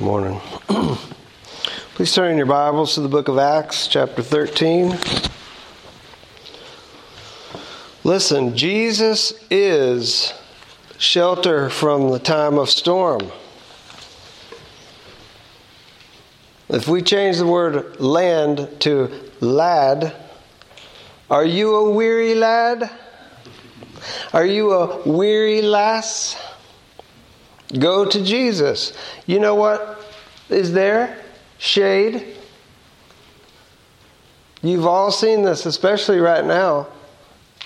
Morning. Please turn in your Bibles to the book of Acts, chapter 13. Listen, Jesus is shelter from the time of storm. If we change the word land to lad, are you a weary lad? Are you a weary lass? Go to Jesus. You know what is there? Shade. You've all seen this, especially right now.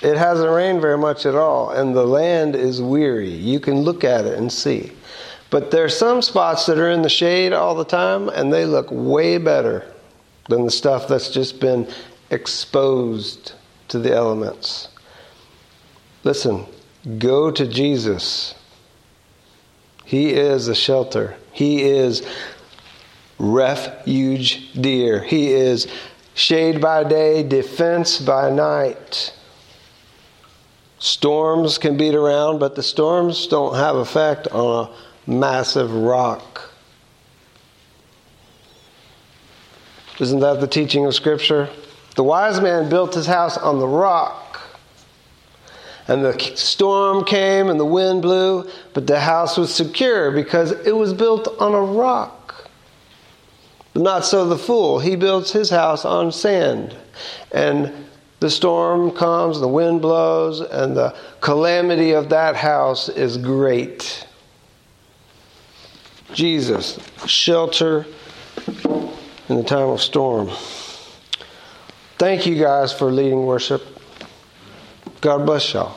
It hasn't rained very much at all, and the land is weary. You can look at it and see. But there's some spots that are in the shade all the time, and they look way better than the stuff that's just been exposed to the elements. Listen, go to Jesus. He is a shelter. He is refuge dear. He is shade by day, defense by night. Storms can beat around, but the storms don't have effect on a massive rock. Isn't that the teaching of Scripture? The wise man built his house on the rock. And the storm came and the wind blew, but the house was secure because it was built on a rock. But not so the fool. He builds his house on sand. And the storm comes, the wind blows, and the calamity of that house is great. Jesus, shelter in the time of storm. Thank you guys for leading worship. God bless y'all.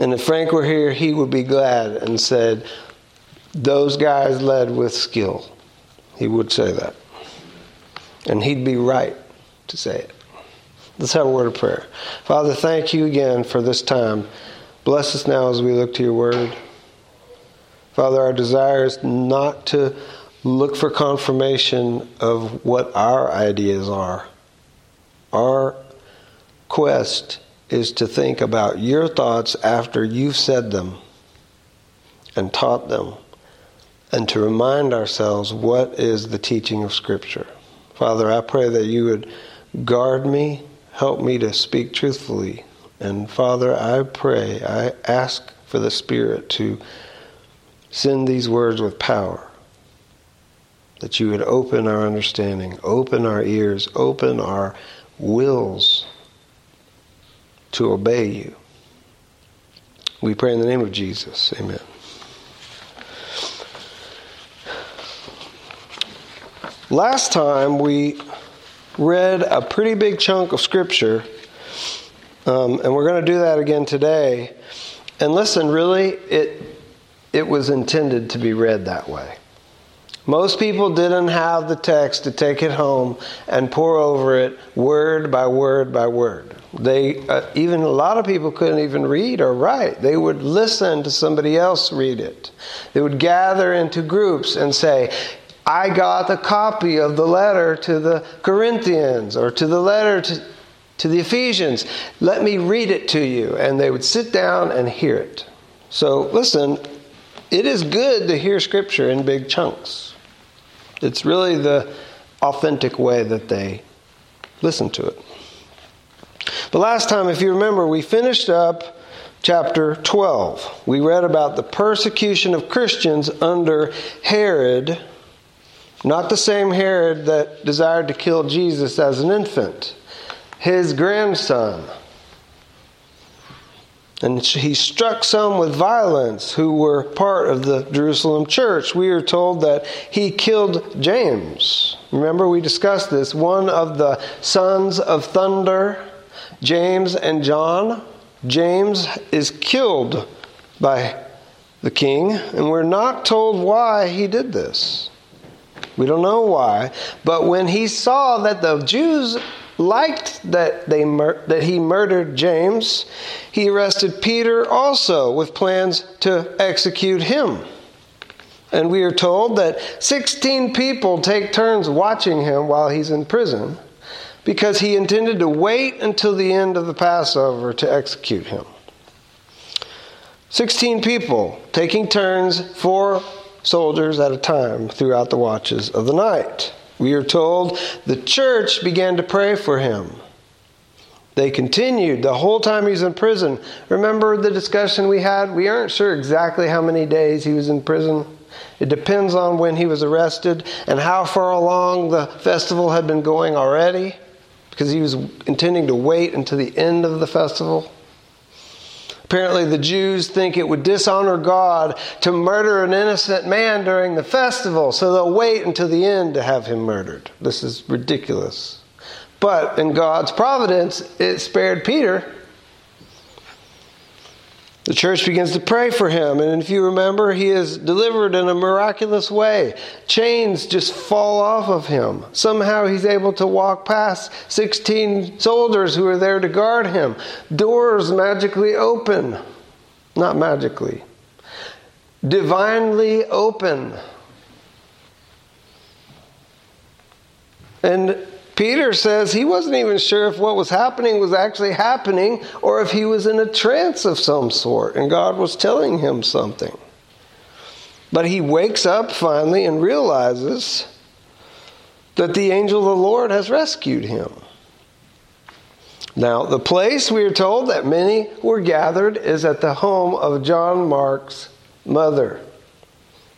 And if Frank were here, he would be glad and said, Those guys led with skill. He would say that. And he'd be right to say it. Let's have a word of prayer. Father, thank you again for this time. Bless us now as we look to your word. Father, our desire is not to look for confirmation of what our ideas are. Our quest is to think about your thoughts after you've said them and taught them, and to remind ourselves what is the teaching of Scripture. Father, I pray that you would guard me, help me to speak truthfully. And Father, I pray, I ask for the Spirit to send these words with power. That you would open our understanding, open our ears, open our wills to obey you. We pray in the name of Jesus. Amen. Last time we read a pretty big chunk of Scripture, um, and we're going to do that again today. And listen, really, it it was intended to be read that way. Most people didn't have the text to take it home and pour over it word by word by word. They uh, even a lot of people couldn't even read or write. They would listen to somebody else read it. They would gather into groups and say, "I got a copy of the letter to the Corinthians or to the letter to to the Ephesians. Let me read it to you." And they would sit down and hear it. So, listen, it is good to hear scripture in big chunks. It's really the authentic way that they listen to it. The last time, if you remember, we finished up chapter 12. We read about the persecution of Christians under Herod, not the same Herod that desired to kill Jesus as an infant, his grandson. And he struck some with violence who were part of the Jerusalem church. We are told that he killed James. Remember, we discussed this. One of the sons of thunder, James and John. James is killed by the king, and we're not told why he did this. We don't know why. But when he saw that the Jews liked that, they mur- that he murdered James, he arrested Peter also with plans to execute him. And we are told that 16 people take turns watching him while he's in prison because he intended to wait until the end of the Passover to execute him. 16 people taking turns for soldiers at a time throughout the watches of the night. We are told the church began to pray for him. They continued the whole time he was in prison. Remember the discussion we had? We aren't sure exactly how many days he was in prison. It depends on when he was arrested and how far along the festival had been going already, because he was intending to wait until the end of the festival. Apparently, the Jews think it would dishonor God to murder an innocent man during the festival, so they'll wait until the end to have him murdered. This is ridiculous. But in God's providence, it spared Peter. The church begins to pray for him, and if you remember, he is delivered in a miraculous way. Chains just fall off of him. Somehow he's able to walk past 16 soldiers who are there to guard him. Doors magically open. Not magically, divinely open. And Peter says he wasn't even sure if what was happening was actually happening or if he was in a trance of some sort and God was telling him something. But he wakes up finally and realizes that the angel of the Lord has rescued him. Now, the place we are told that many were gathered is at the home of John Mark's mother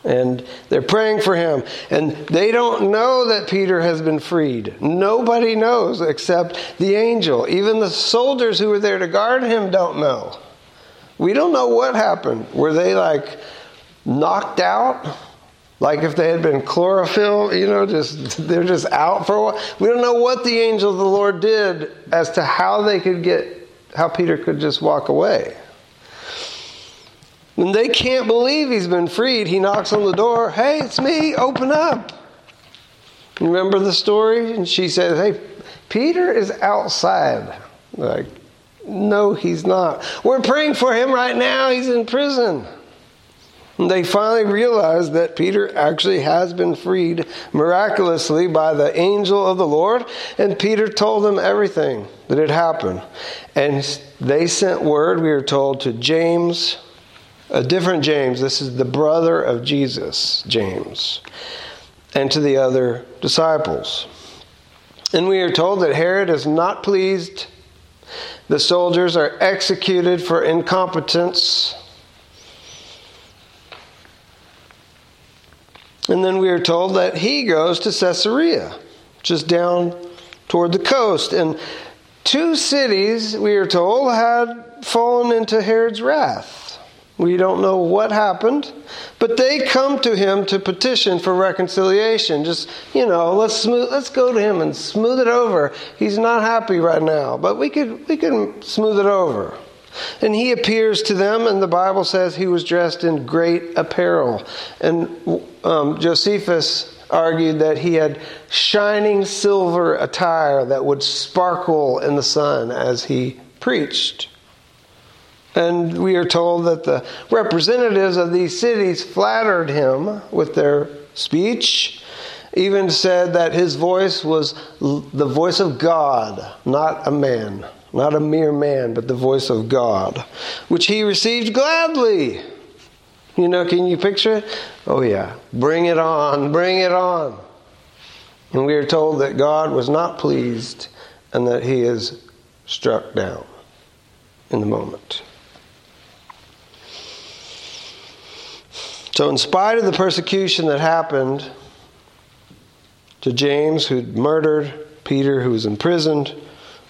and they're praying for him. And they don't know that Peter has been freed. Nobody knows except the angel. Even the soldiers who were there to guard him don't know. We don't know what happened. Were they like knocked out? Like if they had been chlorophyll, you know, just they're just out for a while. We don't know what the angel of the Lord did as to how they could get how Peter could just walk away. And they can't believe he's been freed. He knocks on the door. Hey, it's me. Open up. Remember the story? And she says, Hey, Peter is outside. Like, no, he's not. We're praying for him right now. He's in prison. And they finally realize that Peter actually has been freed miraculously by the angel of the Lord. And Peter told them everything that had happened. And they sent word, we are told, to James a different James. This is the brother of Jesus, James, and to the other disciples. And we are told that Herod is not pleased. The soldiers are executed for incompetence. And then we are told that he goes to Caesarea, just down toward the coast. And two cities, we are told, had fallen into Herod's wrath. We don't know what happened, but they come to him to petition for reconciliation. Just, you know, let's smooth, let's go to him and smooth it over. He's not happy right now, but we could we can smooth it over. And he appears to them, and the Bible says he was dressed in great apparel. And um, Josephus argued that he had shining silver attire that would sparkle in the sun as he preached. And we are told that the representatives of these cities flattered him with their speech, even said that his voice was the voice of God, not a man, not a mere man, but the voice of God, which he received gladly. You know, can you picture it? Oh, yeah. Bring it on, bring it on. And we are told that God was not pleased and that he is struck down in the moment. So, in spite of the persecution that happened to James, who'd murdered Peter, who was imprisoned,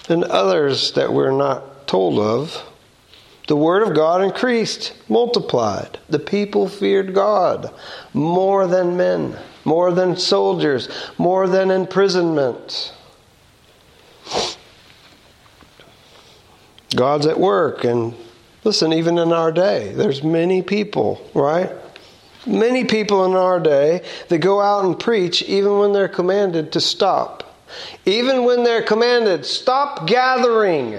and others that we're not told of, the word of God increased, multiplied. The people feared God more than men, more than soldiers, more than imprisonment. God's at work, and listen, even in our day, there's many people, right? Many people in our day that go out and preach even when they're commanded to stop. Even when they're commanded, stop gathering.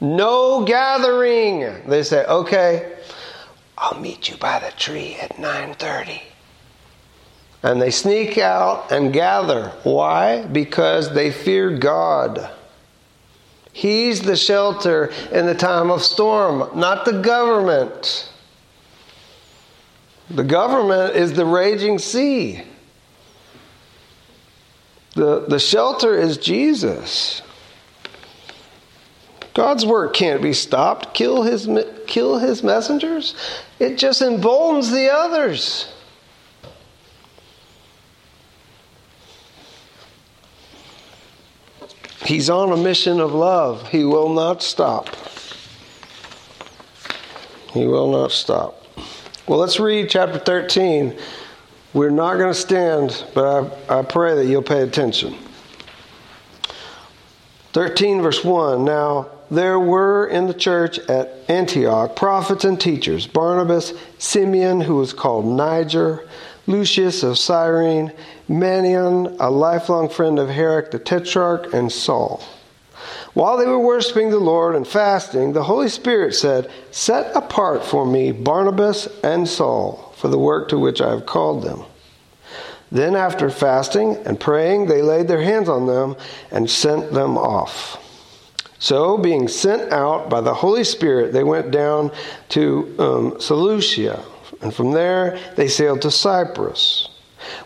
No gathering. They say, okay, I'll meet you by the tree at 9:30. And they sneak out and gather. Why? Because they fear God. He's the shelter in the time of storm, not the government. The government is the raging sea. The, the shelter is Jesus. God's work can't be stopped. Kill his, kill his messengers? It just emboldens the others. He's on a mission of love. He will not stop. He will not stop. Well, let's read chapter 13. We're not going to stand, but I, I pray that you'll pay attention. 13, verse 1. Now, there were in the church at Antioch prophets and teachers Barnabas, Simeon, who was called Niger, Lucius of Cyrene, Manaen, a lifelong friend of Herod the Tetrarch, and Saul. While they were worshiping the Lord and fasting, the Holy Spirit said, Set apart for me Barnabas and Saul for the work to which I have called them. Then, after fasting and praying, they laid their hands on them and sent them off. So, being sent out by the Holy Spirit, they went down to um, Seleucia, and from there they sailed to Cyprus.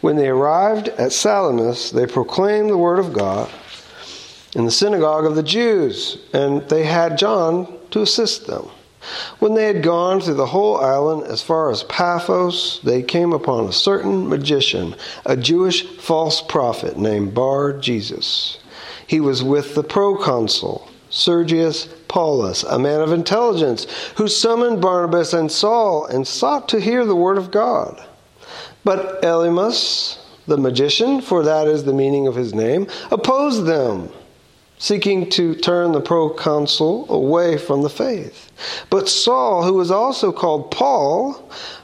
When they arrived at Salamis, they proclaimed the word of God in the synagogue of the Jews, and they had John to assist them. When they had gone through the whole island as far as Paphos, they came upon a certain magician, a Jewish false prophet named Bar Jesus. He was with the proconsul Sergius Paulus, a man of intelligence, who summoned Barnabas and Saul and sought to hear the word of God. But Elymas, the magician, for that is the meaning of his name, opposed them, seeking to turn the proconsul away from the faith. But Saul, who was also called Paul,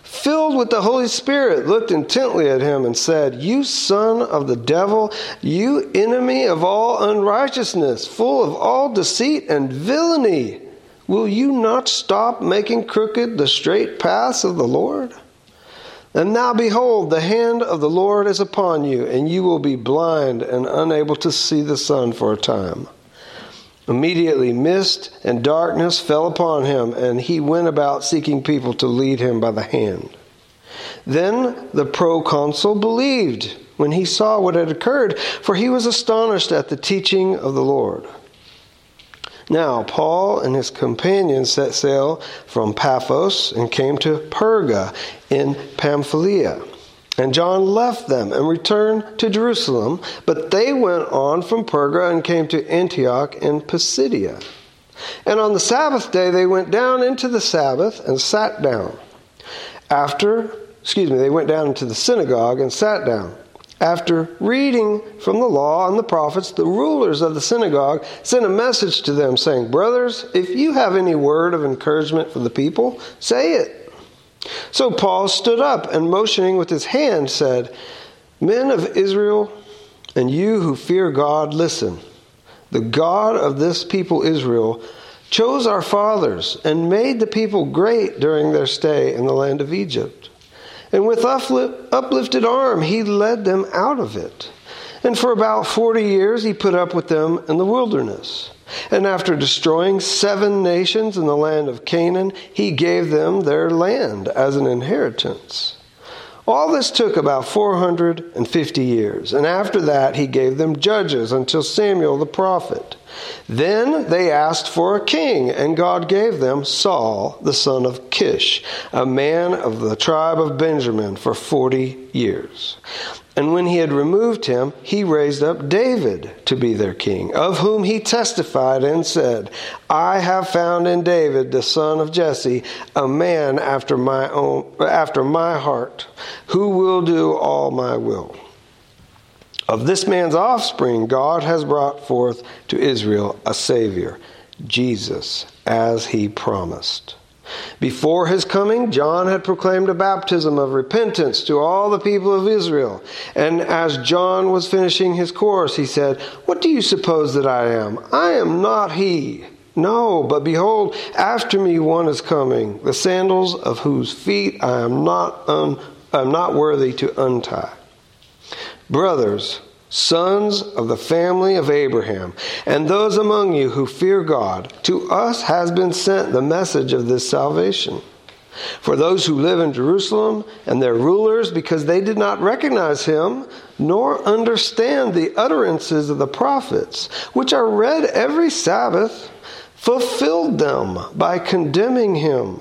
filled with the Holy Spirit, looked intently at him and said, You son of the devil, you enemy of all unrighteousness, full of all deceit and villainy, will you not stop making crooked the straight paths of the Lord? And now behold, the hand of the Lord is upon you, and you will be blind and unable to see the sun for a time. Immediately, mist and darkness fell upon him, and he went about seeking people to lead him by the hand. Then the proconsul believed when he saw what had occurred, for he was astonished at the teaching of the Lord. Now, Paul and his companions set sail from Paphos and came to Perga in Pamphylia. And John left them and returned to Jerusalem, but they went on from Perga and came to Antioch in Pisidia. And on the Sabbath day they went down into the Sabbath and sat down. After, excuse me, they went down into the synagogue and sat down. After reading from the law and the prophets, the rulers of the synagogue sent a message to them saying, Brothers, if you have any word of encouragement for the people, say it. So Paul stood up and motioning with his hand said, Men of Israel, and you who fear God, listen. The God of this people Israel chose our fathers and made the people great during their stay in the land of Egypt. And with uplifted arm, he led them out of it. And for about 40 years, he put up with them in the wilderness. And after destroying seven nations in the land of Canaan, he gave them their land as an inheritance. All this took about 450 years, and after that he gave them judges until Samuel the prophet. Then they asked for a king, and God gave them Saul the son of Kish, a man of the tribe of Benjamin, for 40 years. And when he had removed him, he raised up David to be their king, of whom he testified and said, I have found in David, the son of Jesse, a man after my own after my heart, who will do all my will. Of this man's offspring, God has brought forth to Israel a Savior, Jesus, as he promised. Before his coming, John had proclaimed a baptism of repentance to all the people of Israel. And as John was finishing his course, he said, What do you suppose that I am? I am not he. No, but behold, after me one is coming, the sandals of whose feet I am not, un- I am not worthy to untie. Brothers, sons of the family of Abraham, and those among you who fear God, to us has been sent the message of this salvation. For those who live in Jerusalem and their rulers, because they did not recognize him, nor understand the utterances of the prophets, which are read every Sabbath, fulfilled them by condemning him.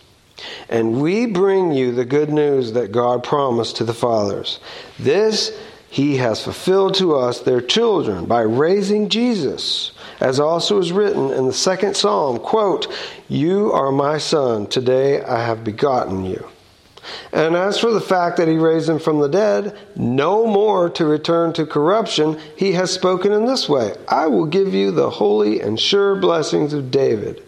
And we bring you the good news that God promised to the fathers. This he has fulfilled to us, their children, by raising Jesus, as also is written in the second psalm, quote, You are my son, today I have begotten you. And as for the fact that he raised him from the dead, no more to return to corruption, he has spoken in this way I will give you the holy and sure blessings of David.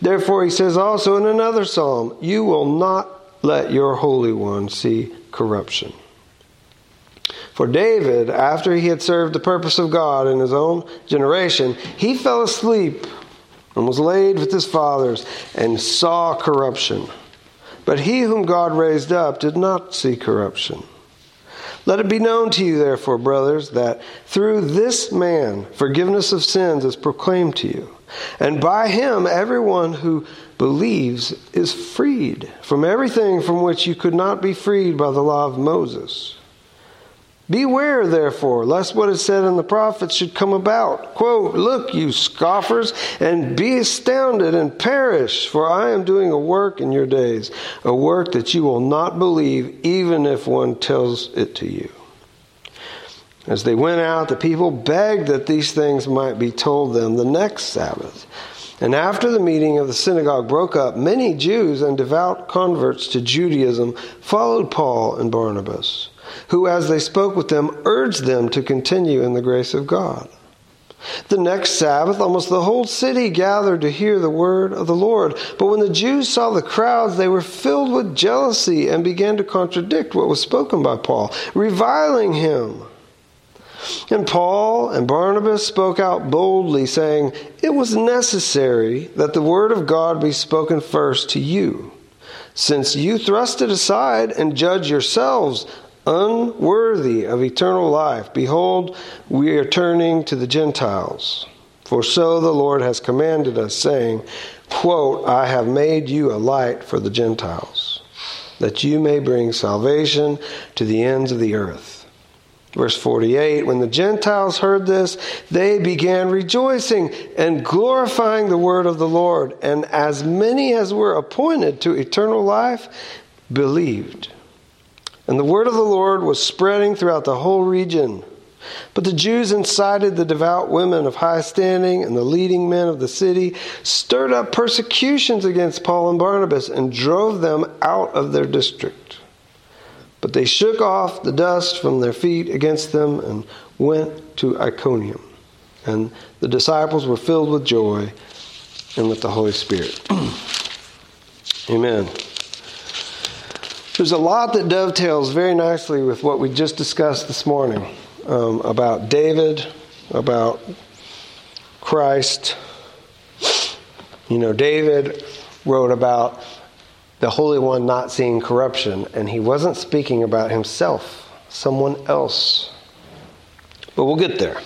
Therefore, he says also in another psalm, You will not let your Holy One see corruption. For David, after he had served the purpose of God in his own generation, he fell asleep and was laid with his fathers and saw corruption. But he whom God raised up did not see corruption. Let it be known to you, therefore, brothers, that through this man forgiveness of sins is proclaimed to you. And by him, everyone who believes is freed from everything from which you could not be freed by the law of Moses. Beware, therefore, lest what is said in the prophets should come about. Quote, Look, you scoffers, and be astounded and perish, for I am doing a work in your days, a work that you will not believe, even if one tells it to you. As they went out, the people begged that these things might be told them the next Sabbath. And after the meeting of the synagogue broke up, many Jews and devout converts to Judaism followed Paul and Barnabas who, as they spoke with them, urged them to continue in the grace of God. The next Sabbath, almost the whole city gathered to hear the word of the Lord. But when the Jews saw the crowds, they were filled with jealousy and began to contradict what was spoken by Paul, reviling him. And Paul and Barnabas spoke out boldly, saying, It was necessary that the word of God be spoken first to you, since you thrust it aside and judge yourselves unworthy of eternal life. Behold, we are turning to the Gentiles. For so the Lord has commanded us, saying, quote, I have made you a light for the Gentiles, that you may bring salvation to the ends of the earth. Verse 48 When the Gentiles heard this, they began rejoicing and glorifying the word of the Lord. And as many as were appointed to eternal life believed. And the word of the Lord was spreading throughout the whole region. But the Jews incited the devout women of high standing and the leading men of the city, stirred up persecutions against Paul and Barnabas, and drove them out of their district. But they shook off the dust from their feet against them and went to Iconium. And the disciples were filled with joy and with the Holy Spirit. Amen. There's a lot that dovetails very nicely with what we just discussed this morning um, about David, about Christ. You know, David wrote about the Holy One not seeing corruption, and he wasn't speaking about himself, someone else. But we'll get there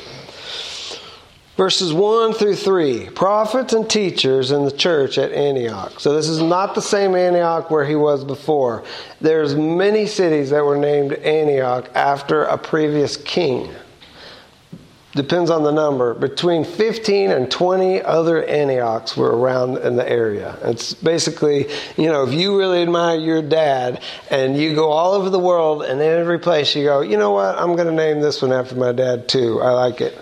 verses 1 through 3 prophets and teachers in the church at antioch. So this is not the same antioch where he was before. There's many cities that were named antioch after a previous king depends on the number. Between 15 and 20 other antiochs were around in the area. It's basically you know if you really admire your dad and you go all over the world and every place you go you know what? I'm going to name this one after my dad too. I like it.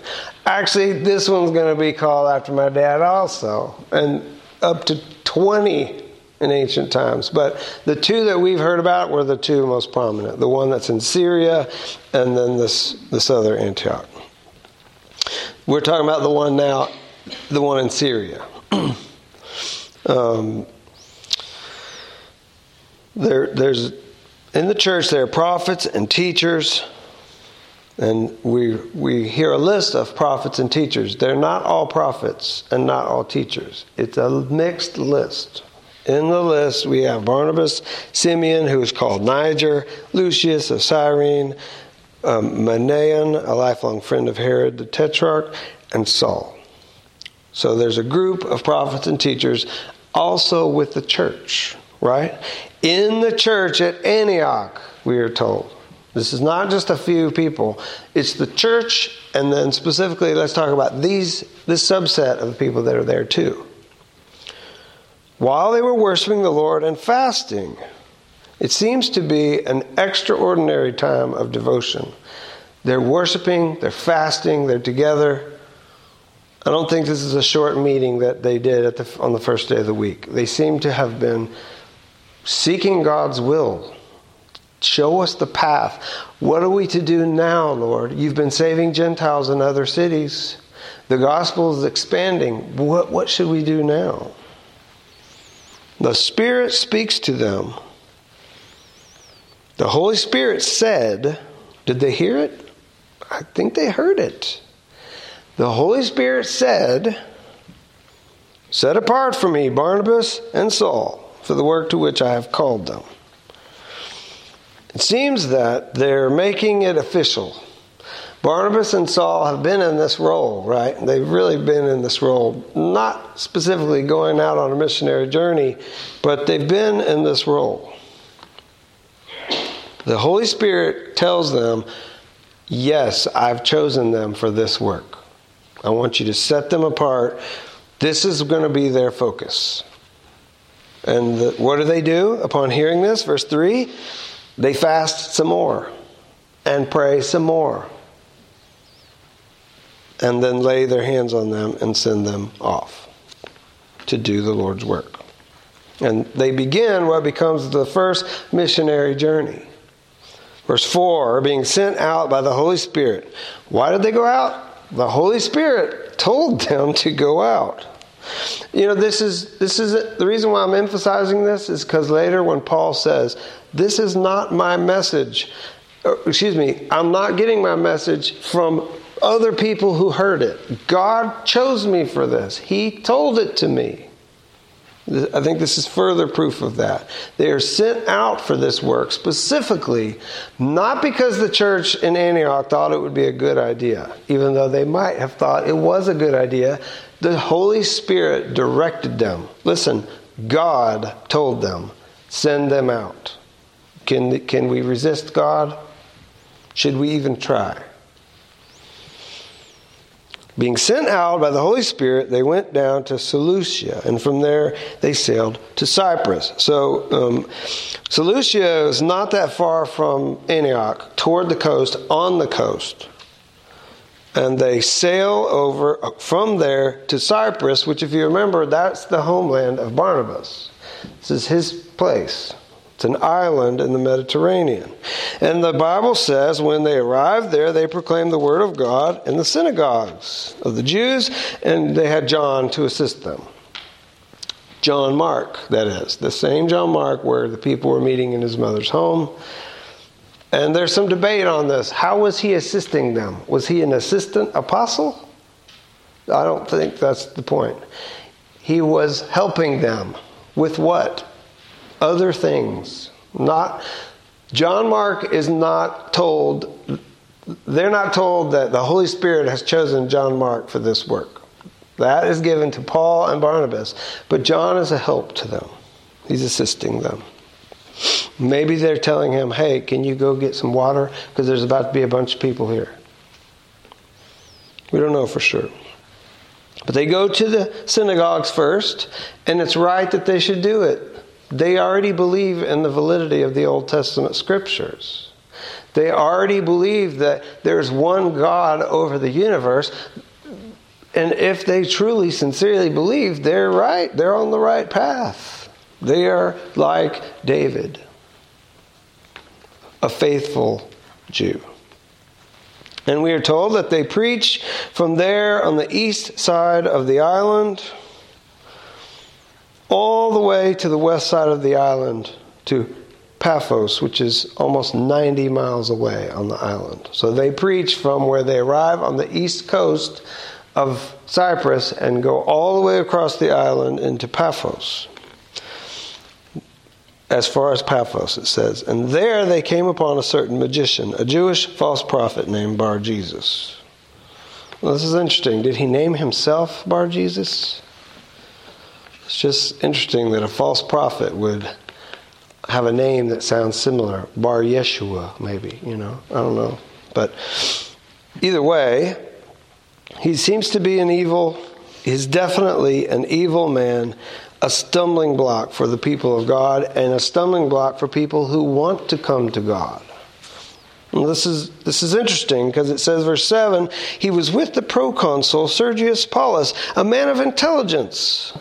Actually, this one's going to be called after my dad also, and up to 20 in ancient times. But the two that we've heard about were the two most prominent the one that's in Syria, and then this, this other Antioch. We're talking about the one now, the one in Syria. um, there, there's in the church there are prophets and teachers. And we, we hear a list of prophets and teachers. They're not all prophets and not all teachers. It's a mixed list. In the list, we have Barnabas, Simeon, who is called Niger, Lucius of Cyrene, um, a lifelong friend of Herod the Tetrarch, and Saul. So there's a group of prophets and teachers also with the church, right? In the church at Antioch, we are told. This is not just a few people. It's the church, and then specifically, let's talk about these this subset of the people that are there too. While they were worshiping the Lord and fasting, it seems to be an extraordinary time of devotion. They're worshiping, they're fasting, they're together. I don't think this is a short meeting that they did the, on the first day of the week. They seem to have been seeking God's will Show us the path. What are we to do now, Lord? You've been saving Gentiles in other cities. The gospel is expanding. What, what should we do now? The Spirit speaks to them. The Holy Spirit said, Did they hear it? I think they heard it. The Holy Spirit said, Set apart for me Barnabas and Saul for the work to which I have called them. It seems that they're making it official. Barnabas and Saul have been in this role, right? They've really been in this role, not specifically going out on a missionary journey, but they've been in this role. The Holy Spirit tells them, Yes, I've chosen them for this work. I want you to set them apart. This is going to be their focus. And the, what do they do upon hearing this? Verse 3 they fast some more and pray some more. And then lay their hands on them and send them off to do the Lord's work. And they begin what becomes the first missionary journey. Verse 4 are being sent out by the Holy Spirit. Why did they go out? The Holy Spirit told them to go out. You know, this is this is the reason why I'm emphasizing this is because later when Paul says, "This is not my message," uh, excuse me, I'm not getting my message from other people who heard it. God chose me for this. He told it to me. I think this is further proof of that. They are sent out for this work specifically, not because the church in Antioch thought it would be a good idea, even though they might have thought it was a good idea. The Holy Spirit directed them. Listen, God told them, send them out. Can, can we resist God? Should we even try? Being sent out by the Holy Spirit, they went down to Seleucia, and from there they sailed to Cyprus. So, um, Seleucia is not that far from Antioch, toward the coast, on the coast. And they sail over from there to Cyprus, which, if you remember, that's the homeland of Barnabas. This is his place. It's an island in the Mediterranean. And the Bible says when they arrived there, they proclaimed the word of God in the synagogues of the Jews, and they had John to assist them. John Mark, that is, the same John Mark where the people were meeting in his mother's home. And there's some debate on this. How was he assisting them? Was he an assistant apostle? I don't think that's the point. He was helping them with what? Other things. Not John Mark is not told they're not told that the Holy Spirit has chosen John Mark for this work. That is given to Paul and Barnabas, but John is a help to them. He's assisting them. Maybe they're telling him, "Hey, can you go get some water because there's about to be a bunch of people here." We don't know for sure. But they go to the synagogues first, and it's right that they should do it. They already believe in the validity of the Old Testament scriptures. They already believe that there's one God over the universe. And if they truly, sincerely believe, they're right. They're on the right path. They are like David, a faithful Jew. And we are told that they preach from there on the east side of the island all the way to the west side of the island to Paphos, which is almost 90 miles away on the island. So they preach from where they arrive on the east coast of Cyprus and go all the way across the island into Paphos. As far as Paphos, it says. And there they came upon a certain magician, a Jewish false prophet named Bar Jesus. Well, this is interesting. Did he name himself Bar Jesus? It's just interesting that a false prophet would have a name that sounds similar. Bar Yeshua, maybe, you know. I don't know. But either way, he seems to be an evil, he's definitely an evil man, a stumbling block for the people of God, and a stumbling block for people who want to come to God. And this is this is interesting because it says verse 7 he was with the proconsul Sergius Paulus a man of intelligence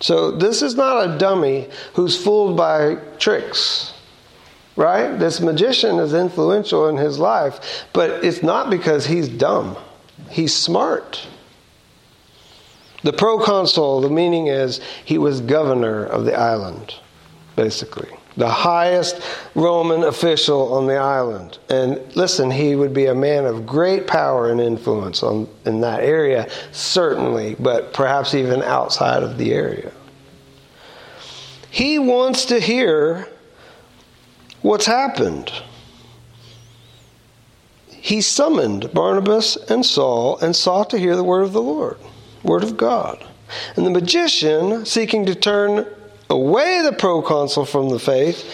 so this is not a dummy who's fooled by tricks right this magician is influential in his life but it's not because he's dumb He's smart. The proconsul, the meaning is he was governor of the island, basically. The highest Roman official on the island. And listen, he would be a man of great power and influence on, in that area, certainly, but perhaps even outside of the area. He wants to hear what's happened he summoned Barnabas and Saul and sought to hear the word of the Lord, word of God. And the magician, seeking to turn away the proconsul from the faith,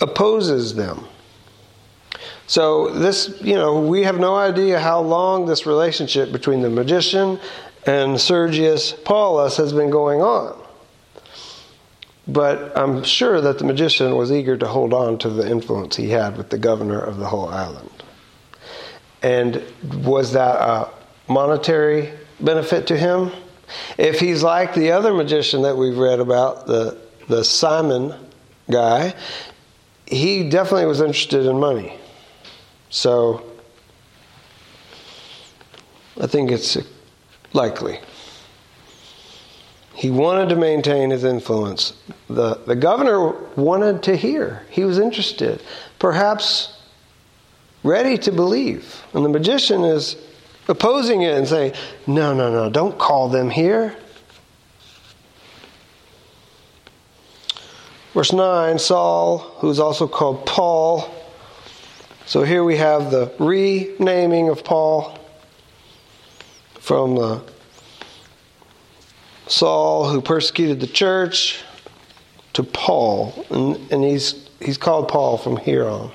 opposes them. So, this, you know, we have no idea how long this relationship between the magician and Sergius Paulus has been going on. But I'm sure that the magician was eager to hold on to the influence he had with the governor of the whole island. And was that a monetary benefit to him? If he's like the other magician that we've read about, the, the Simon guy, he definitely was interested in money. So I think it's likely. He wanted to maintain his influence. The, the governor wanted to hear, he was interested. Perhaps ready to believe. And the magician is opposing it and saying, No, no, no, don't call them here. Verse 9 Saul, who's also called Paul. So here we have the renaming of Paul from the Saul who persecuted the church to Paul. And, and he's, he's called Paul from here on.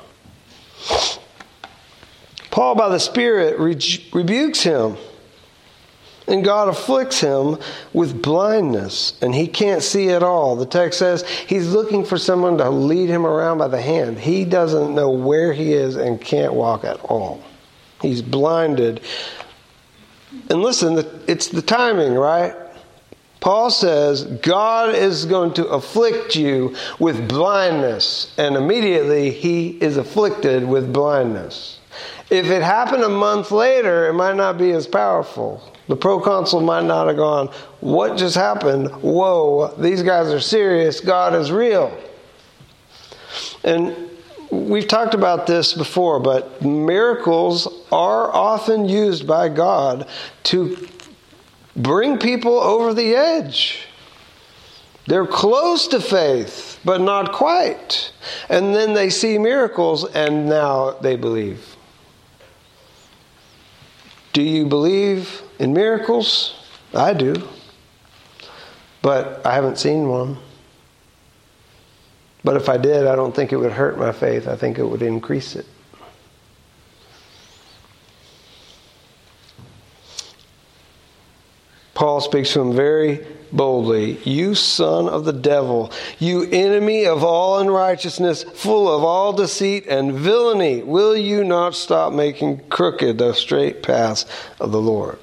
Paul, by the Spirit, re- rebukes him. And God afflicts him with blindness, and he can't see at all. The text says he's looking for someone to lead him around by the hand. He doesn't know where he is and can't walk at all. He's blinded. And listen, it's the timing, right? Paul says God is going to afflict you with blindness, and immediately he is afflicted with blindness. If it happened a month later, it might not be as powerful. The proconsul might not have gone, What just happened? Whoa, these guys are serious. God is real. And we've talked about this before, but miracles are often used by God to bring people over the edge. They're close to faith, but not quite. And then they see miracles, and now they believe. Do you believe in miracles? I do. But I haven't seen one. But if I did, I don't think it would hurt my faith. I think it would increase it. Paul speaks to him very boldly, You son of the devil, you enemy of all unrighteousness, full of all deceit and villainy, will you not stop making crooked the straight paths of the Lord?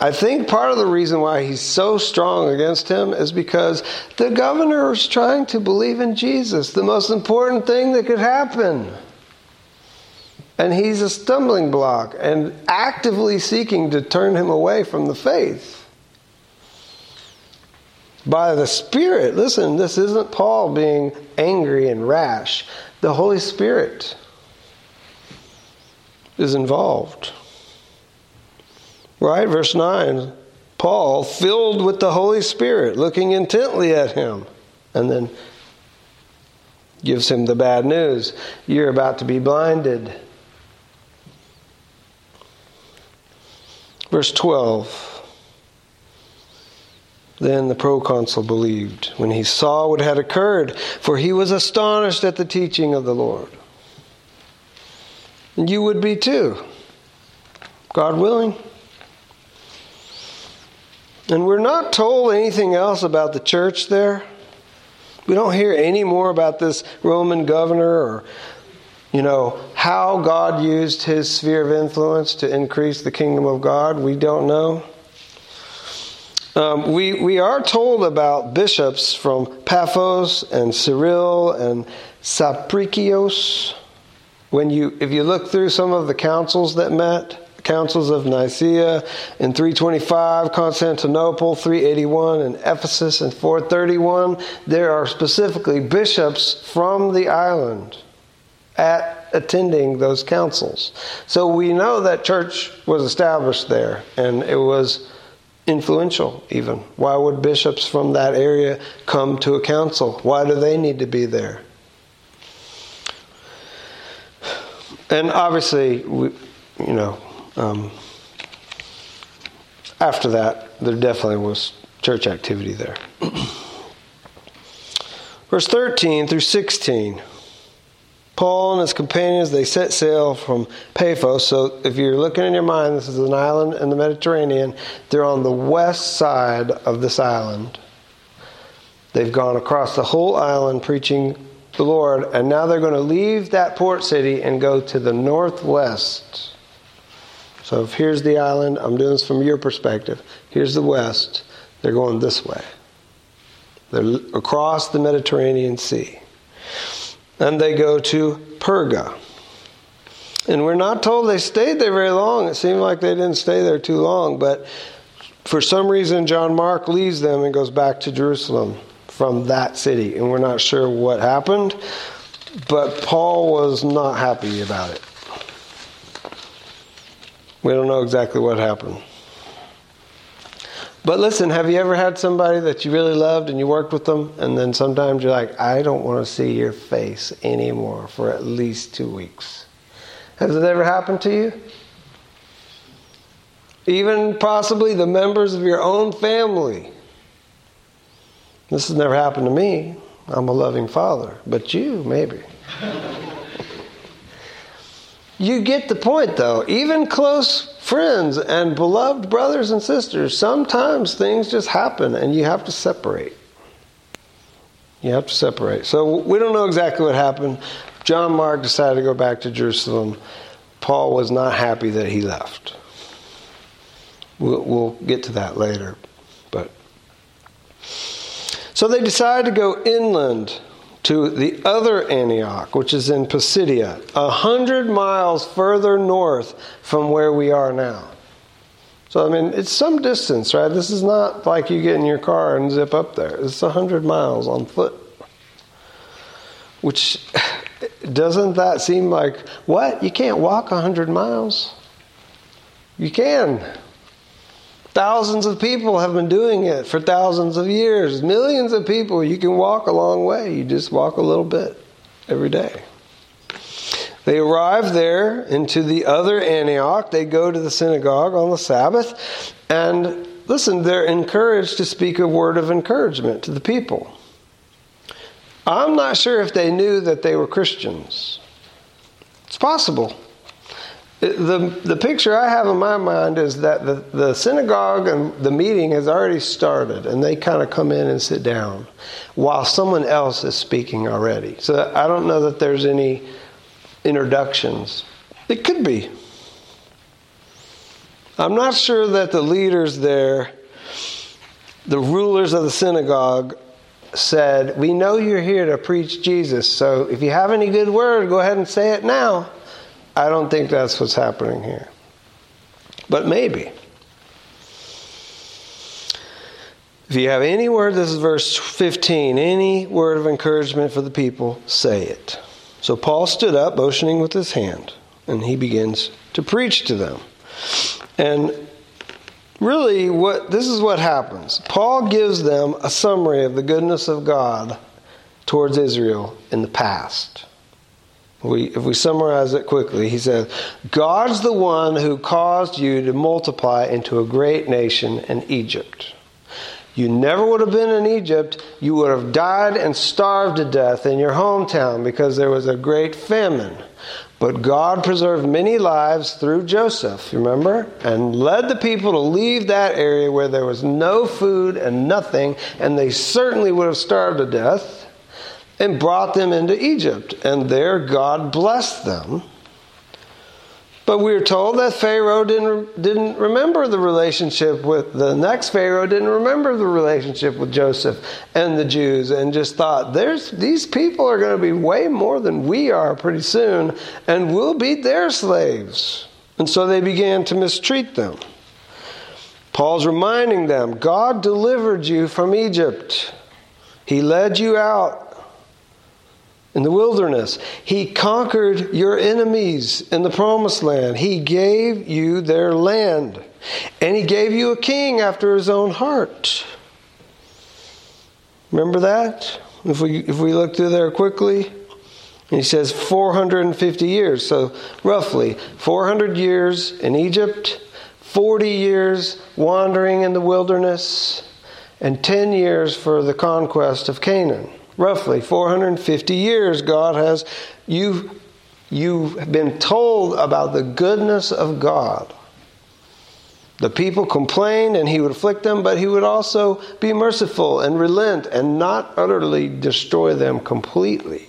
I think part of the reason why he's so strong against him is because the governor is trying to believe in Jesus, the most important thing that could happen. And he's a stumbling block and actively seeking to turn him away from the faith. by the Spirit. Listen, this isn't Paul being angry and rash. The Holy Spirit is involved. Right? Verse 9 Paul, filled with the Holy Spirit, looking intently at him, and then gives him the bad news. You're about to be blinded. Verse 12. Then the proconsul believed when he saw what had occurred, for he was astonished at the teaching of the Lord. And you would be too, God willing. And we're not told anything else about the church there. We don't hear any more about this Roman governor or, you know, how God used his sphere of influence to increase the kingdom of God. We don't know. Um, we, we are told about bishops from Paphos and Cyril and Saprikios. When you, if you look through some of the councils that met, councils of Nicaea in 325, Constantinople 381, and Ephesus in 431, there are specifically bishops from the island at attending those councils. So we know that church was established there and it was influential even. Why would bishops from that area come to a council? Why do they need to be there? And obviously, we, you know, um, after that, there definitely was church activity there. Verse 13 through 16. Paul and his companions, they set sail from Paphos. So if you're looking in your mind, this is an island in the Mediterranean. They're on the west side of this island. They've gone across the whole island preaching the Lord, and now they're going to leave that port city and go to the northwest. So if here's the island, I'm doing this from your perspective. Here's the west. They're going this way. They're across the Mediterranean Sea and they go to Perga. And we're not told they stayed there very long. It seemed like they didn't stay there too long, but for some reason, John Mark leaves them and goes back to Jerusalem from that city. And we're not sure what happened, but Paul was not happy about it. We don't know exactly what happened. But listen, have you ever had somebody that you really loved and you worked with them, and then sometimes you're like, I don't want to see your face anymore for at least two weeks? Has it ever happened to you? Even possibly the members of your own family. This has never happened to me. I'm a loving father, but you, maybe. You get the point, though. Even close friends and beloved brothers and sisters, sometimes things just happen and you have to separate. You have to separate. So we don't know exactly what happened. John Mark decided to go back to Jerusalem. Paul was not happy that he left. We'll, we'll get to that later. But so they decided to go inland to the other Antioch, which is in Pisidia, a hundred miles further north from where we are now. So, I mean, it's some distance, right? This is not like you get in your car and zip up there. It's a hundred miles on foot. Which doesn't that seem like what? You can't walk a hundred miles? You can. Thousands of people have been doing it for thousands of years. Millions of people. You can walk a long way. You just walk a little bit every day. They arrive there into the other Antioch. They go to the synagogue on the Sabbath. And listen, they're encouraged to speak a word of encouragement to the people. I'm not sure if they knew that they were Christians. It's possible the, the picture I have in my mind is that the, the synagogue and the meeting has already started, and they kind of come in and sit down while someone else is speaking already. So I don't know that there's any introductions. It could be. I'm not sure that the leaders there, the rulers of the synagogue, said, We know you're here to preach Jesus, so if you have any good word, go ahead and say it now. I don't think that's what's happening here. But maybe. If you have any word, this is verse 15, any word of encouragement for the people, say it. So Paul stood up, motioning with his hand, and he begins to preach to them. And really what this is what happens. Paul gives them a summary of the goodness of God towards Israel in the past. We, if we summarize it quickly, he says, God's the one who caused you to multiply into a great nation in Egypt. You never would have been in Egypt. You would have died and starved to death in your hometown because there was a great famine. But God preserved many lives through Joseph, remember? And led the people to leave that area where there was no food and nothing, and they certainly would have starved to death, and brought them into Egypt. And there God blessed them but we are told that Pharaoh didn't, didn't remember the relationship with the next Pharaoh, didn't remember the relationship with Joseph and the Jews, and just thought, There's, these people are going to be way more than we are pretty soon, and we'll be their slaves. And so they began to mistreat them. Paul's reminding them God delivered you from Egypt, He led you out in the wilderness. He conquered your enemies in the promised land. He gave you their land. And he gave you a king after his own heart. Remember that? If we if we look through there quickly, he says 450 years. So roughly 400 years in Egypt, 40 years wandering in the wilderness, and 10 years for the conquest of Canaan roughly 450 years, God has you you've been told about the goodness of God. The people complained and he would afflict them, but he would also be merciful and relent and not utterly destroy them completely.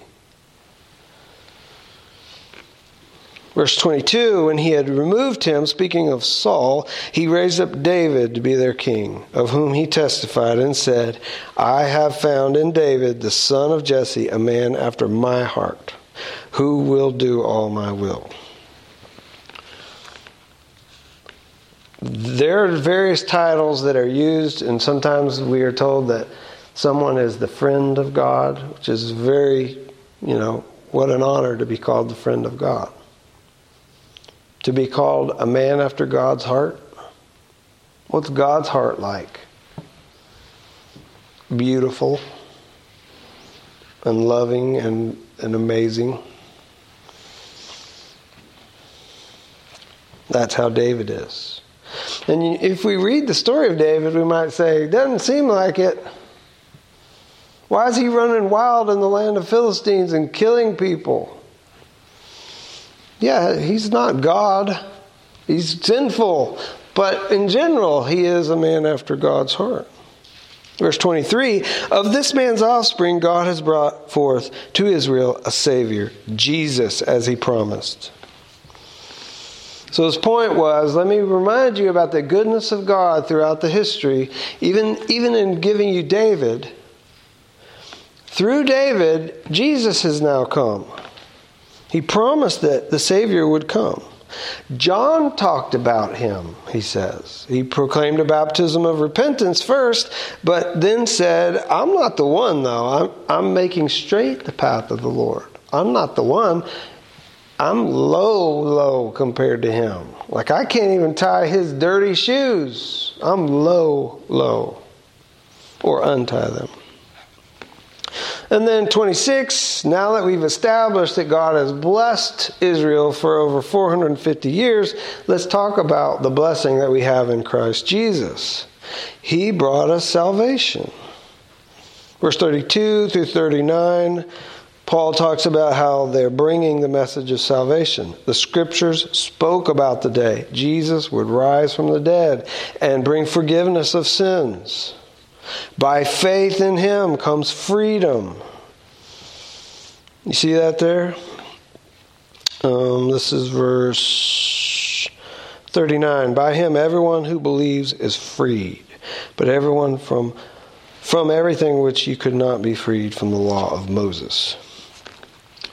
Verse 22 When he had removed him, speaking of Saul, he raised up David to be their king, of whom he testified and said, I have found in David, the son of Jesse, a man after my heart, who will do all my will. There are various titles that are used, and sometimes we are told that someone is the friend of God, which is very, you know, what an honor to be called the friend of God to be called a man after God's heart? What's God's heart like? Beautiful and loving and, and amazing. That's how David is. And if we read the story of David, we might say, doesn't seem like it. Why is he running wild in the land of Philistines and killing people? Yeah, he's not God. He's sinful. But in general, he is a man after God's heart. Verse 23 Of this man's offspring, God has brought forth to Israel a Savior, Jesus, as he promised. So his point was, let me remind you about the goodness of God throughout the history, even, even in giving you David. Through David, Jesus has now come. He promised that the Savior would come. John talked about him, he says. He proclaimed a baptism of repentance first, but then said, I'm not the one, though. I'm, I'm making straight the path of the Lord. I'm not the one. I'm low, low compared to him. Like I can't even tie his dirty shoes. I'm low, low. Or untie them. And then 26, now that we've established that God has blessed Israel for over 450 years, let's talk about the blessing that we have in Christ Jesus. He brought us salvation. Verse 32 through 39, Paul talks about how they're bringing the message of salvation. The scriptures spoke about the day Jesus would rise from the dead and bring forgiveness of sins. By faith in him comes freedom. You see that there? Um, this is verse 39. By him, everyone who believes is freed, but everyone from, from everything which you could not be freed from the law of Moses.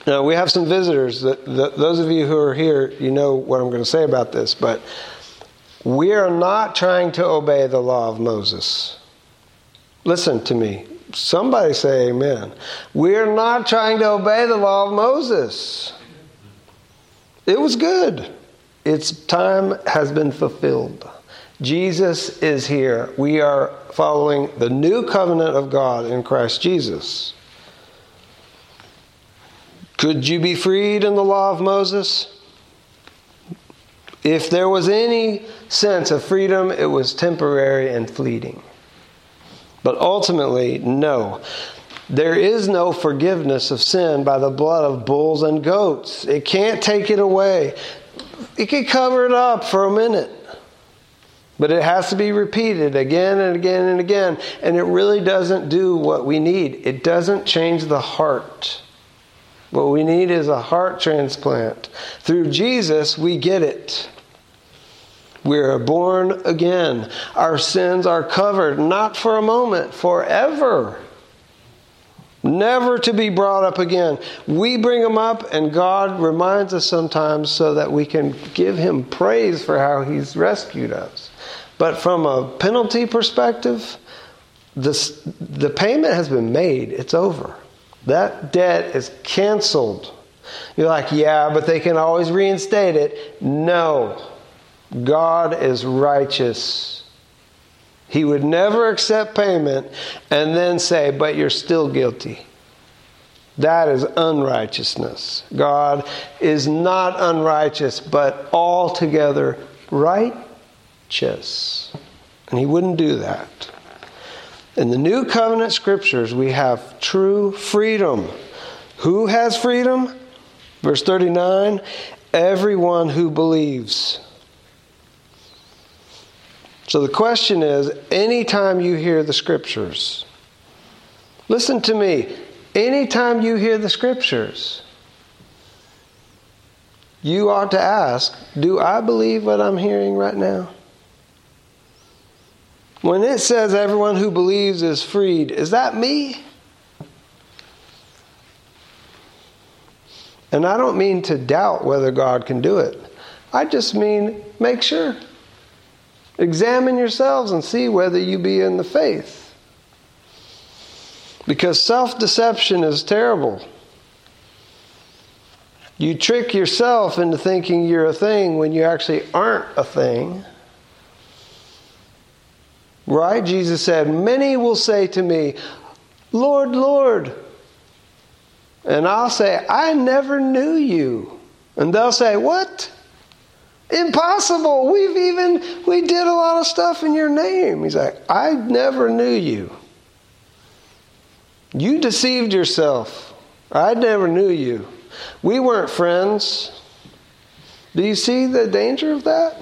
Now, we have some visitors. That, that, those of you who are here, you know what I'm going to say about this, but we are not trying to obey the law of Moses. Listen to me. Somebody say amen. We're not trying to obey the law of Moses. It was good. Its time has been fulfilled. Jesus is here. We are following the new covenant of God in Christ Jesus. Could you be freed in the law of Moses? If there was any sense of freedom, it was temporary and fleeting. But ultimately, no. There is no forgiveness of sin by the blood of bulls and goats. It can't take it away. It can cover it up for a minute. But it has to be repeated again and again and again. And it really doesn't do what we need. It doesn't change the heart. What we need is a heart transplant. Through Jesus, we get it. We are born again. Our sins are covered, not for a moment, forever. Never to be brought up again. We bring them up, and God reminds us sometimes so that we can give Him praise for how He's rescued us. But from a penalty perspective, this, the payment has been made, it's over. That debt is canceled. You're like, yeah, but they can always reinstate it. No. God is righteous. He would never accept payment and then say, but you're still guilty. That is unrighteousness. God is not unrighteous, but altogether righteous. And He wouldn't do that. In the New Covenant scriptures, we have true freedom. Who has freedom? Verse 39 everyone who believes. So the question is anytime you hear the scriptures, listen to me, anytime you hear the scriptures, you ought to ask, do I believe what I'm hearing right now? When it says everyone who believes is freed, is that me? And I don't mean to doubt whether God can do it. I just mean make sure. Examine yourselves and see whether you be in the faith. Because self deception is terrible. You trick yourself into thinking you're a thing when you actually aren't a thing. Right? Jesus said, Many will say to me, Lord, Lord. And I'll say, I never knew you. And they'll say, What? Impossible. We've even, we did a lot of stuff in your name. He's like, I never knew you. You deceived yourself. I never knew you. We weren't friends. Do you see the danger of that?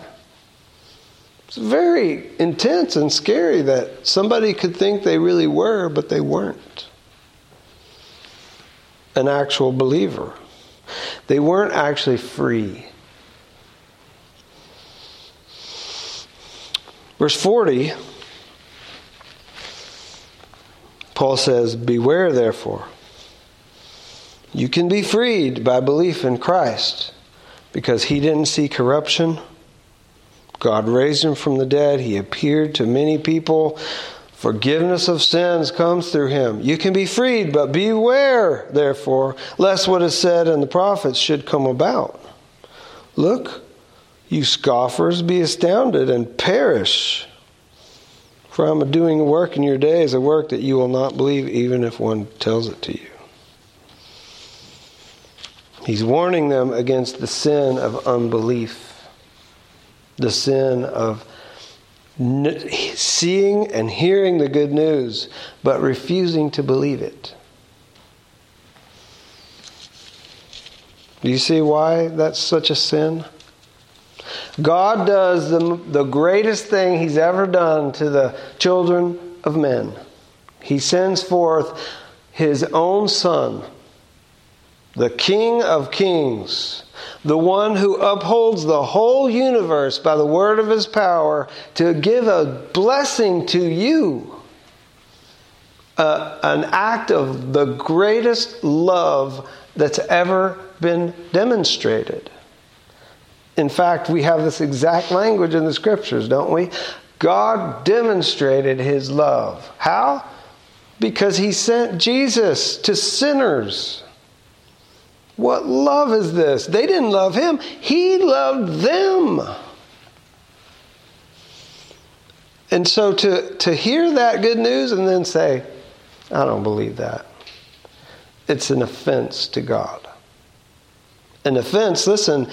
It's very intense and scary that somebody could think they really were, but they weren't. An actual believer. They weren't actually free. Verse 40, Paul says, Beware therefore. You can be freed by belief in Christ because he didn't see corruption. God raised him from the dead. He appeared to many people. Forgiveness of sins comes through him. You can be freed, but beware, therefore, lest what is said in the prophets should come about. Look, you scoffers, be astounded and perish. For I'm doing a work in your days, a work that you will not believe even if one tells it to you. He's warning them against the sin of unbelief, the sin of seeing and hearing the good news, but refusing to believe it. Do you see why that's such a sin? God does the, the greatest thing He's ever done to the children of men. He sends forth His own Son, the King of Kings, the one who upholds the whole universe by the word of His power, to give a blessing to you. Uh, an act of the greatest love that's ever been demonstrated. In fact, we have this exact language in the scriptures, don't we? God demonstrated his love. How? Because he sent Jesus to sinners. What love is this? They didn't love him, he loved them. And so to, to hear that good news and then say, I don't believe that, it's an offense to God. An offense, listen,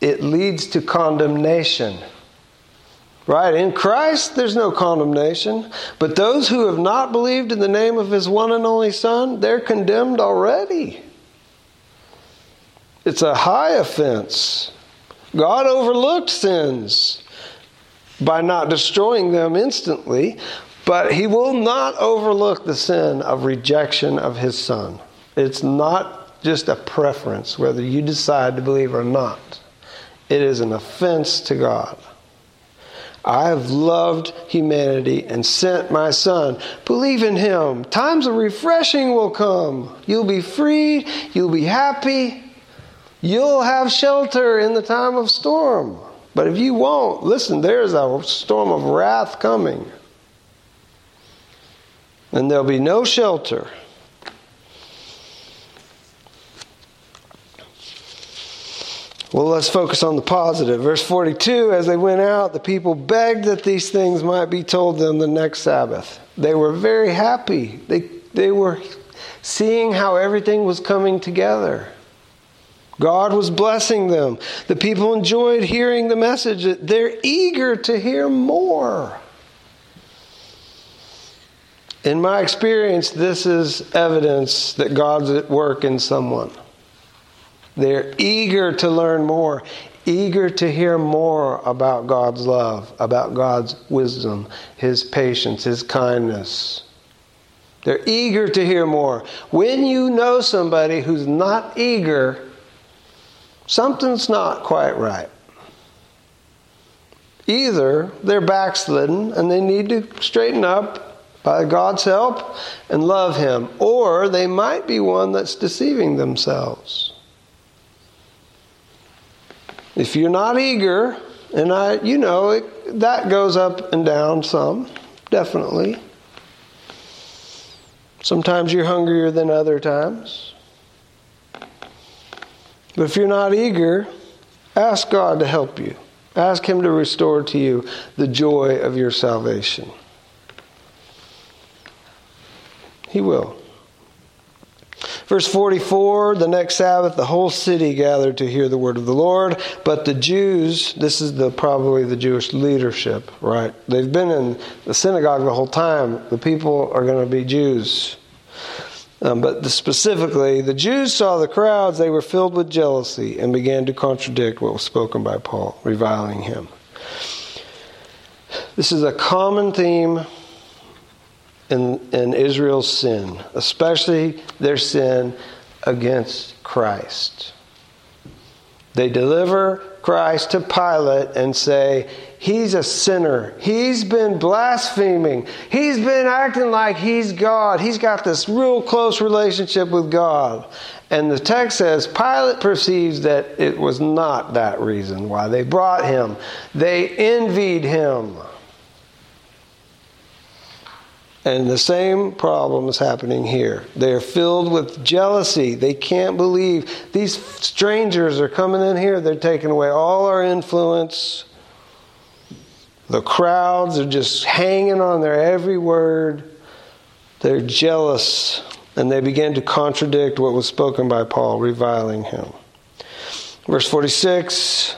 it leads to condemnation. Right? In Christ, there's no condemnation. But those who have not believed in the name of his one and only Son, they're condemned already. It's a high offense. God overlooked sins by not destroying them instantly, but he will not overlook the sin of rejection of his son. It's not just a preference whether you decide to believe or not. It is an offense to God. I have loved humanity and sent my son. Believe in him. Times of refreshing will come. You'll be freed. You'll be happy. You'll have shelter in the time of storm. But if you won't, listen, there's a storm of wrath coming. And there'll be no shelter. Well, let's focus on the positive. Verse 42 As they went out, the people begged that these things might be told them the next Sabbath. They were very happy. They, they were seeing how everything was coming together. God was blessing them. The people enjoyed hearing the message. They're eager to hear more. In my experience, this is evidence that God's at work in someone. They're eager to learn more, eager to hear more about God's love, about God's wisdom, His patience, His kindness. They're eager to hear more. When you know somebody who's not eager, something's not quite right. Either they're backslidden and they need to straighten up by God's help and love Him, or they might be one that's deceiving themselves. If you're not eager, and I, you know, it, that goes up and down some, definitely. Sometimes you're hungrier than other times. But if you're not eager, ask God to help you. Ask Him to restore to you the joy of your salvation. He will. Verse 44 the next Sabbath, the whole city gathered to hear the word of the Lord. But the Jews, this is the, probably the Jewish leadership, right? They've been in the synagogue the whole time. The people are going to be Jews. Um, but the, specifically, the Jews saw the crowds, they were filled with jealousy and began to contradict what was spoken by Paul, reviling him. This is a common theme in, in Israel's sin, especially their sin against Christ. They deliver Christ to Pilate and say, He's a sinner. He's been blaspheming. He's been acting like he's God. He's got this real close relationship with God. And the text says Pilate perceives that it was not that reason why they brought him. They envied him. And the same problem is happening here. They're filled with jealousy. They can't believe these strangers are coming in here. They're taking away all our influence. The crowds are just hanging on their every word. They're jealous and they begin to contradict what was spoken by Paul, reviling him. Verse 46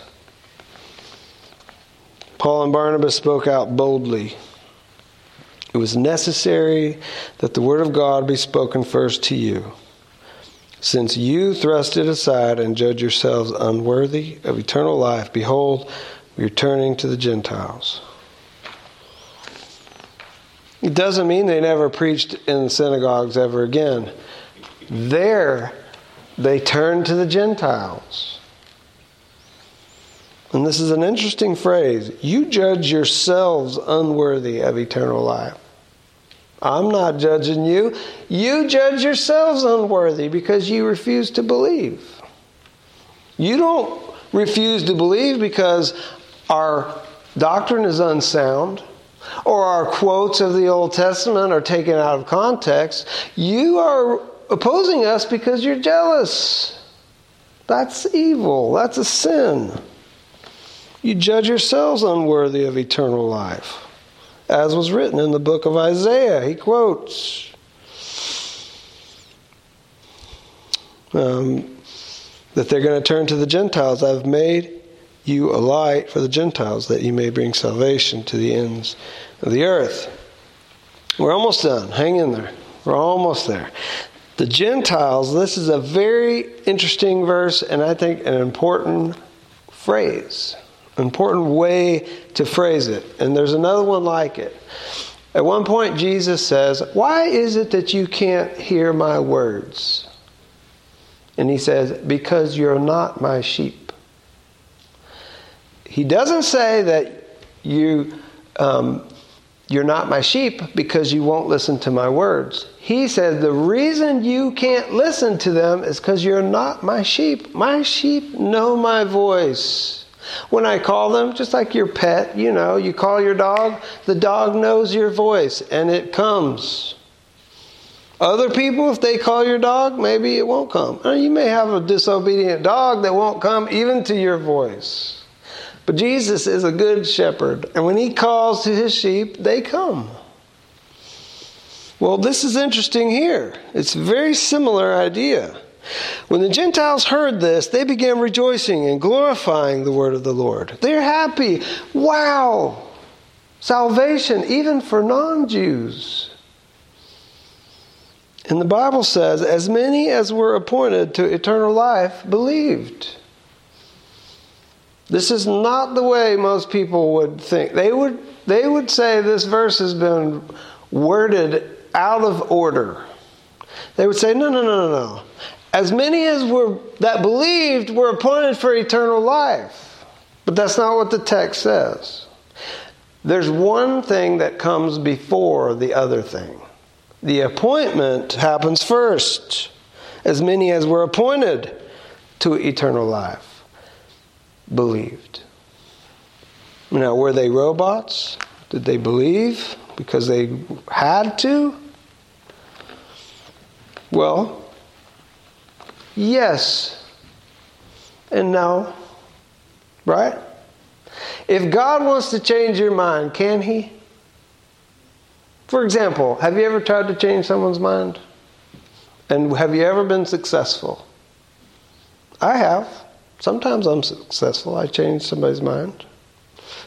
Paul and Barnabas spoke out boldly. It was necessary that the word of God be spoken first to you. Since you thrust it aside and judge yourselves unworthy of eternal life, behold, we are turning to the Gentiles. It doesn't mean they never preached in synagogues ever again. There, they turned to the Gentiles. And this is an interesting phrase. You judge yourselves unworthy of eternal life. I'm not judging you. You judge yourselves unworthy because you refuse to believe. You don't refuse to believe because our doctrine is unsound, or our quotes of the Old Testament are taken out of context, you are opposing us because you're jealous. That's evil. That's a sin. You judge yourselves unworthy of eternal life. As was written in the book of Isaiah, he quotes. Um, that they're going to turn to the Gentiles. I've made you a light for the Gentiles, that you may bring salvation to the ends of the earth. We're almost done. Hang in there. We're almost there. The Gentiles, this is a very interesting verse, and I think an important phrase, important way to phrase it. And there's another one like it. At one point, Jesus says, Why is it that you can't hear my words? And he says, Because you're not my sheep. He doesn't say that you, um, you're not my sheep because you won't listen to my words. He says, The reason you can't listen to them is because you're not my sheep. My sheep know my voice. When I call them, just like your pet, you know, you call your dog, the dog knows your voice and it comes. Other people, if they call your dog, maybe it won't come. You may have a disobedient dog that won't come even to your voice. But Jesus is a good shepherd, and when he calls to his sheep, they come. Well, this is interesting here. It's a very similar idea. When the Gentiles heard this, they began rejoicing and glorifying the word of the Lord. They're happy. Wow! Salvation, even for non Jews. And the Bible says, as many as were appointed to eternal life believed. This is not the way most people would think. They would, they would say this verse has been worded out of order. They would say, no, no, no, no, no. As many as were that believed were appointed for eternal life. But that's not what the text says. There's one thing that comes before the other thing. The appointment happens first. As many as were appointed to eternal life believed. Now, were they robots? Did they believe because they had to? Well, yes and no. Right? If God wants to change your mind, can He? For example, have you ever tried to change someone's mind? And have you ever been successful? I have. Sometimes I'm successful. I change somebody's mind.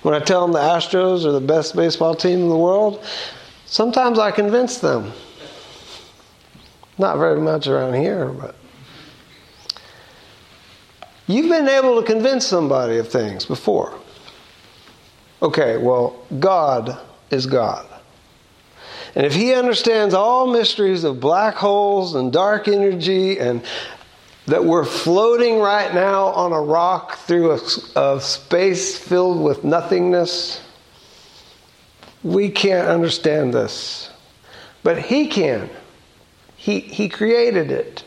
When I tell them the Astros are the best baseball team in the world, sometimes I convince them. Not very much around here, but. You've been able to convince somebody of things before. Okay, well, God is God. And if he understands all mysteries of black holes and dark energy and that we're floating right now on a rock through a, a space filled with nothingness, we can't understand this. But he can. He, he created it.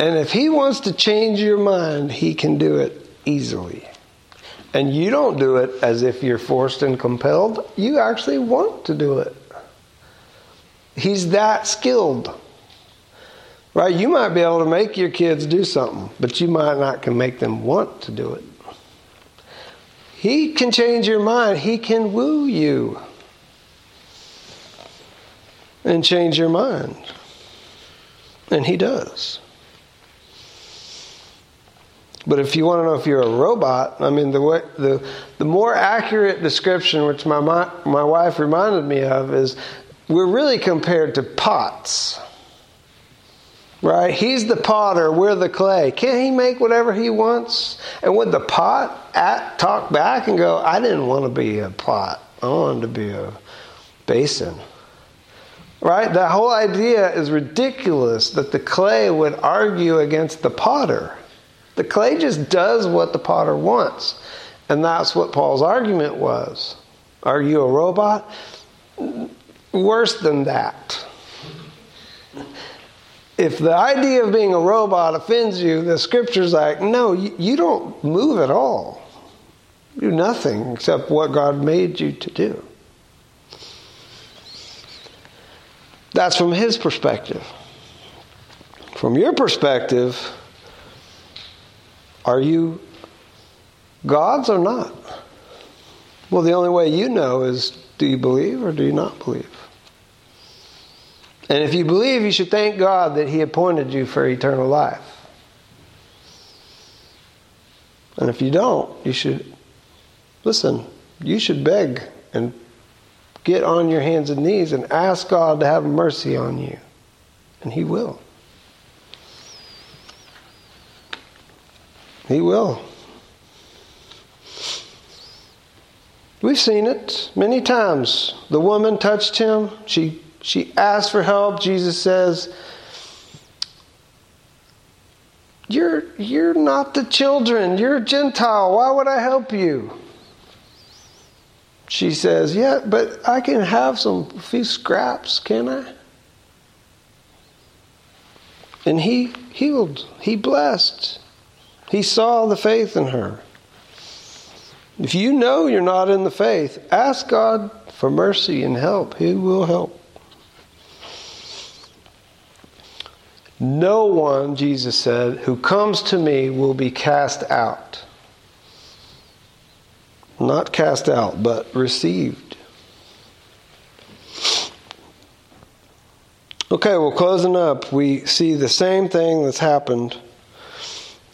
And if he wants to change your mind, he can do it easily. And you don't do it as if you're forced and compelled. You actually want to do it. He's that skilled. Right? You might be able to make your kids do something, but you might not can make them want to do it. He can change your mind. He can woo you and change your mind. And he does. But if you want to know if you're a robot, I mean, the, way, the, the more accurate description, which my, my, wife reminded me of, is we're really compared to pots. Right? He's the potter, we're the clay. Can't he make whatever he wants? And would the pot at, talk back and go, I didn't want to be a pot, I wanted to be a basin? Right? That whole idea is ridiculous that the clay would argue against the potter. The clay just does what the potter wants. And that's what Paul's argument was. Are you a robot? worse than that. If the idea of being a robot offends you, the scripture's like, no, you, you don't move at all. do nothing except what God made you to do. That's from his perspective. From your perspective, are you God's or not? Well, the only way you know is do you believe or do you not believe? And if you believe, you should thank God that He appointed you for eternal life. And if you don't, you should listen, you should beg and get on your hands and knees and ask God to have mercy on you. And He will. He will. We've seen it many times. The woman touched him. She, she asked for help. Jesus says, you're, you're not the children. You're a Gentile. Why would I help you? She says, Yeah, but I can have some few scraps, can I? And he healed, he blessed. He saw the faith in her. If you know you're not in the faith, ask God for mercy and help. He will help. No one, Jesus said, who comes to me will be cast out. Not cast out, but received. Okay, well, closing up, we see the same thing that's happened.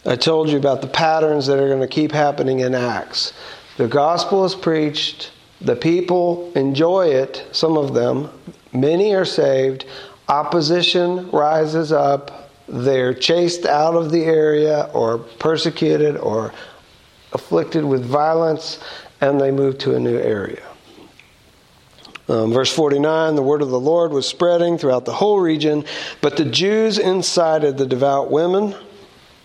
I told you about the patterns that are going to keep happening in Acts. The gospel is preached, the people enjoy it, some of them, many are saved, opposition rises up, they're chased out of the area or persecuted or afflicted with violence, and they move to a new area. Um, verse 49 the word of the Lord was spreading throughout the whole region, but the Jews incited the devout women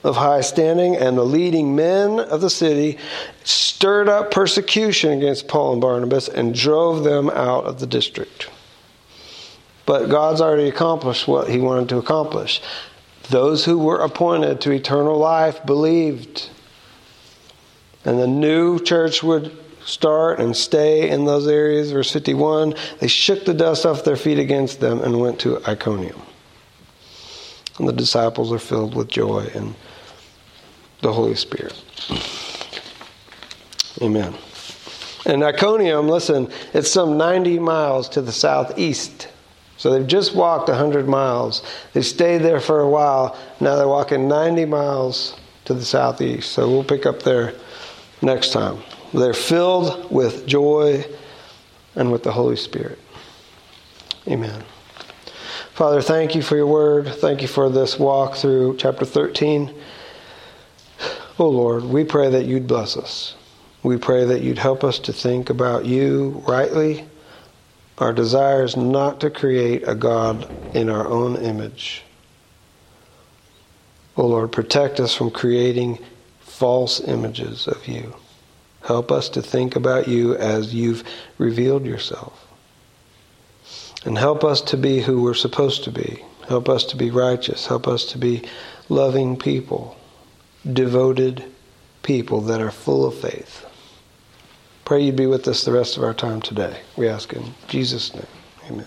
of high standing and the leading men of the city, stirred up persecution against Paul and Barnabas, and drove them out of the district. But God's already accomplished what he wanted to accomplish. Those who were appointed to eternal life believed and the new church would start and stay in those areas. Verse 51 they shook the dust off their feet against them and went to Iconium. And the disciples are filled with joy and the Holy Spirit. Amen. And Iconium, listen, it's some 90 miles to the southeast. So they've just walked 100 miles. They stayed there for a while. Now they're walking 90 miles to the southeast. So we'll pick up there next time. They're filled with joy and with the Holy Spirit. Amen. Father, thank you for your word. Thank you for this walk through chapter 13. Oh Lord, we pray that you'd bless us. We pray that you'd help us to think about you rightly. Our desire is not to create a God in our own image. Oh Lord, protect us from creating false images of you. Help us to think about you as you've revealed yourself. And help us to be who we're supposed to be. Help us to be righteous. Help us to be loving people, devoted people that are full of faith. Pray you be with us the rest of our time today. We ask in Jesus' name. Amen.